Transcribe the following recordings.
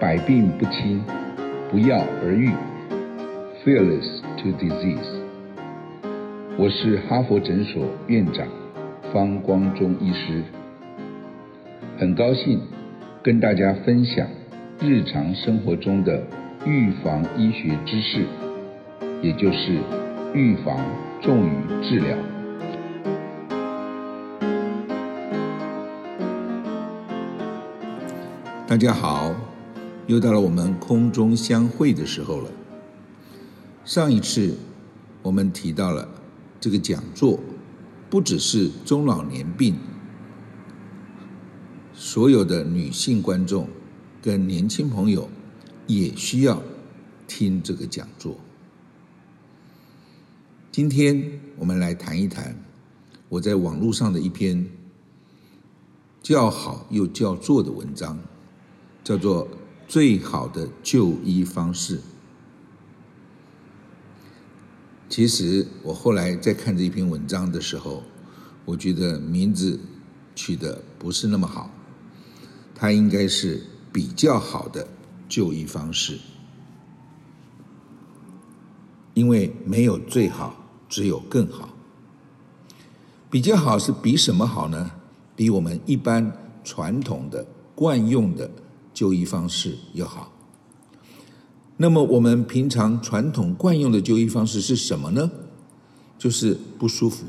百病不侵，不药而愈，Fearless to disease。我是哈佛诊所院长方光中医师，很高兴跟大家分享日常生活中的预防医学知识，也就是预防重于治疗。大家好，又到了我们空中相会的时候了。上一次我们提到了这个讲座，不只是中老年病，所有的女性观众跟年轻朋友也需要听这个讲座。今天我们来谈一谈我在网络上的一篇叫好又叫座的文章。叫做最好的就医方式。其实我后来在看这篇文章的时候，我觉得名字取得不是那么好，它应该是比较好的就医方式，因为没有最好，只有更好。比较好是比什么好呢？比我们一般传统的惯用的。就医方式要好。那么我们平常传统惯用的就医方式是什么呢？就是不舒服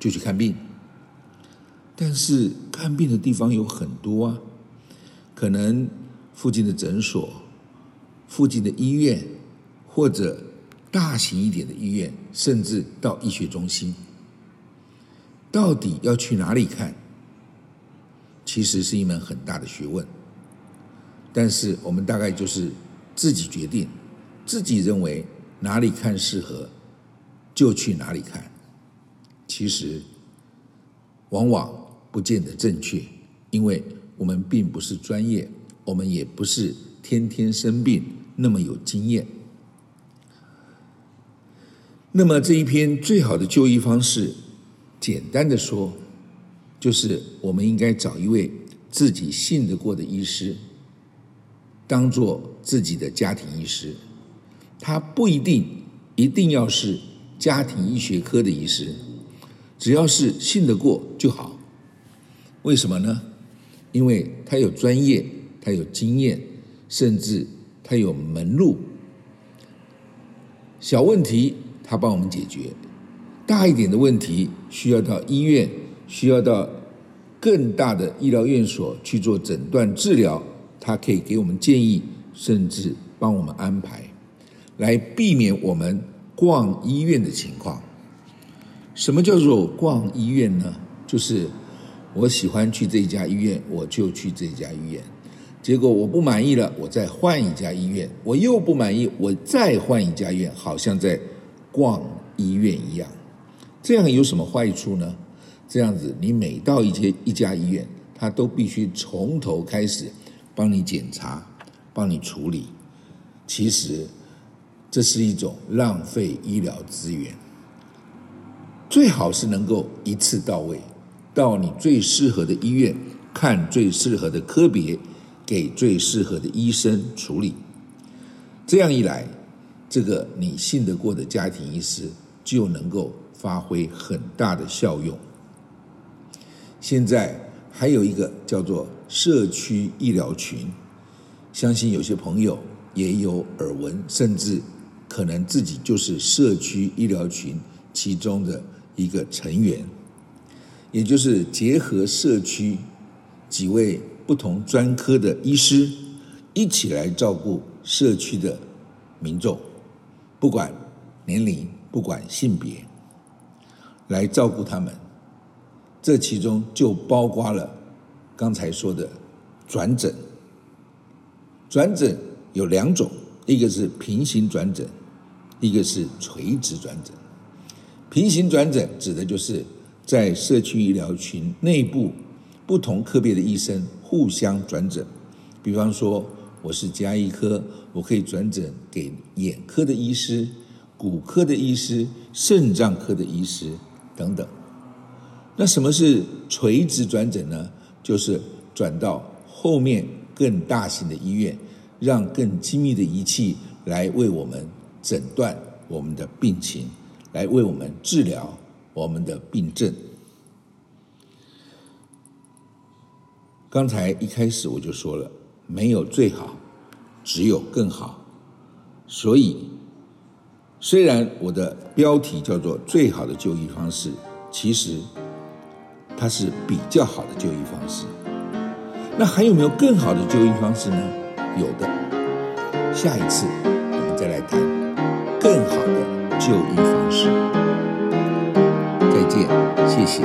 就去看病。但是看病的地方有很多啊，可能附近的诊所、附近的医院，或者大型一点的医院，甚至到医学中心。到底要去哪里看？其实是一门很大的学问。但是我们大概就是自己决定，自己认为哪里看适合，就去哪里看。其实往往不见得正确，因为我们并不是专业，我们也不是天天生病那么有经验。那么这一篇最好的就医方式，简单的说，就是我们应该找一位自己信得过的医师。当做自己的家庭医师，他不一定一定要是家庭医学科的医师，只要是信得过就好。为什么呢？因为他有专业，他有经验，甚至他有门路。小问题他帮我们解决，大一点的问题需要到医院，需要到更大的医疗院所去做诊断治疗。他可以给我们建议，甚至帮我们安排，来避免我们逛医院的情况。什么叫做逛医院呢？就是我喜欢去这家医院，我就去这家医院。结果我不满意了，我再换一家医院。我又不满意，我再换一家医院，好像在逛医院一样。这样有什么坏处呢？这样子，你每到一间一家医院，他都必须从头开始。帮你检查，帮你处理，其实这是一种浪费医疗资源。最好是能够一次到位，到你最适合的医院看最适合的科别，给最适合的医生处理。这样一来，这个你信得过的家庭医师就能够发挥很大的效用。现在。还有一个叫做社区医疗群，相信有些朋友也有耳闻，甚至可能自己就是社区医疗群其中的一个成员，也就是结合社区几位不同专科的医师一起来照顾社区的民众，不管年龄，不管性别，来照顾他们。这其中就包括了刚才说的转诊。转诊有两种，一个是平行转诊，一个是垂直转诊。平行转诊指的就是在社区医疗群内部不同科别的医生互相转诊。比方说，我是家医科，我可以转诊给眼科的医师、骨科的医师、肾脏科的医师等等。那什么是垂直转诊呢？就是转到后面更大型的医院，让更精密的仪器来为我们诊断我们的病情，来为我们治疗我们的病症。刚才一开始我就说了，没有最好，只有更好。所以，虽然我的标题叫做“最好的就医方式”，其实它是比较好的就医方式。那还有没有更好的就医方式呢？有的，下一次我们再来谈更好的就医方式。再见，谢谢。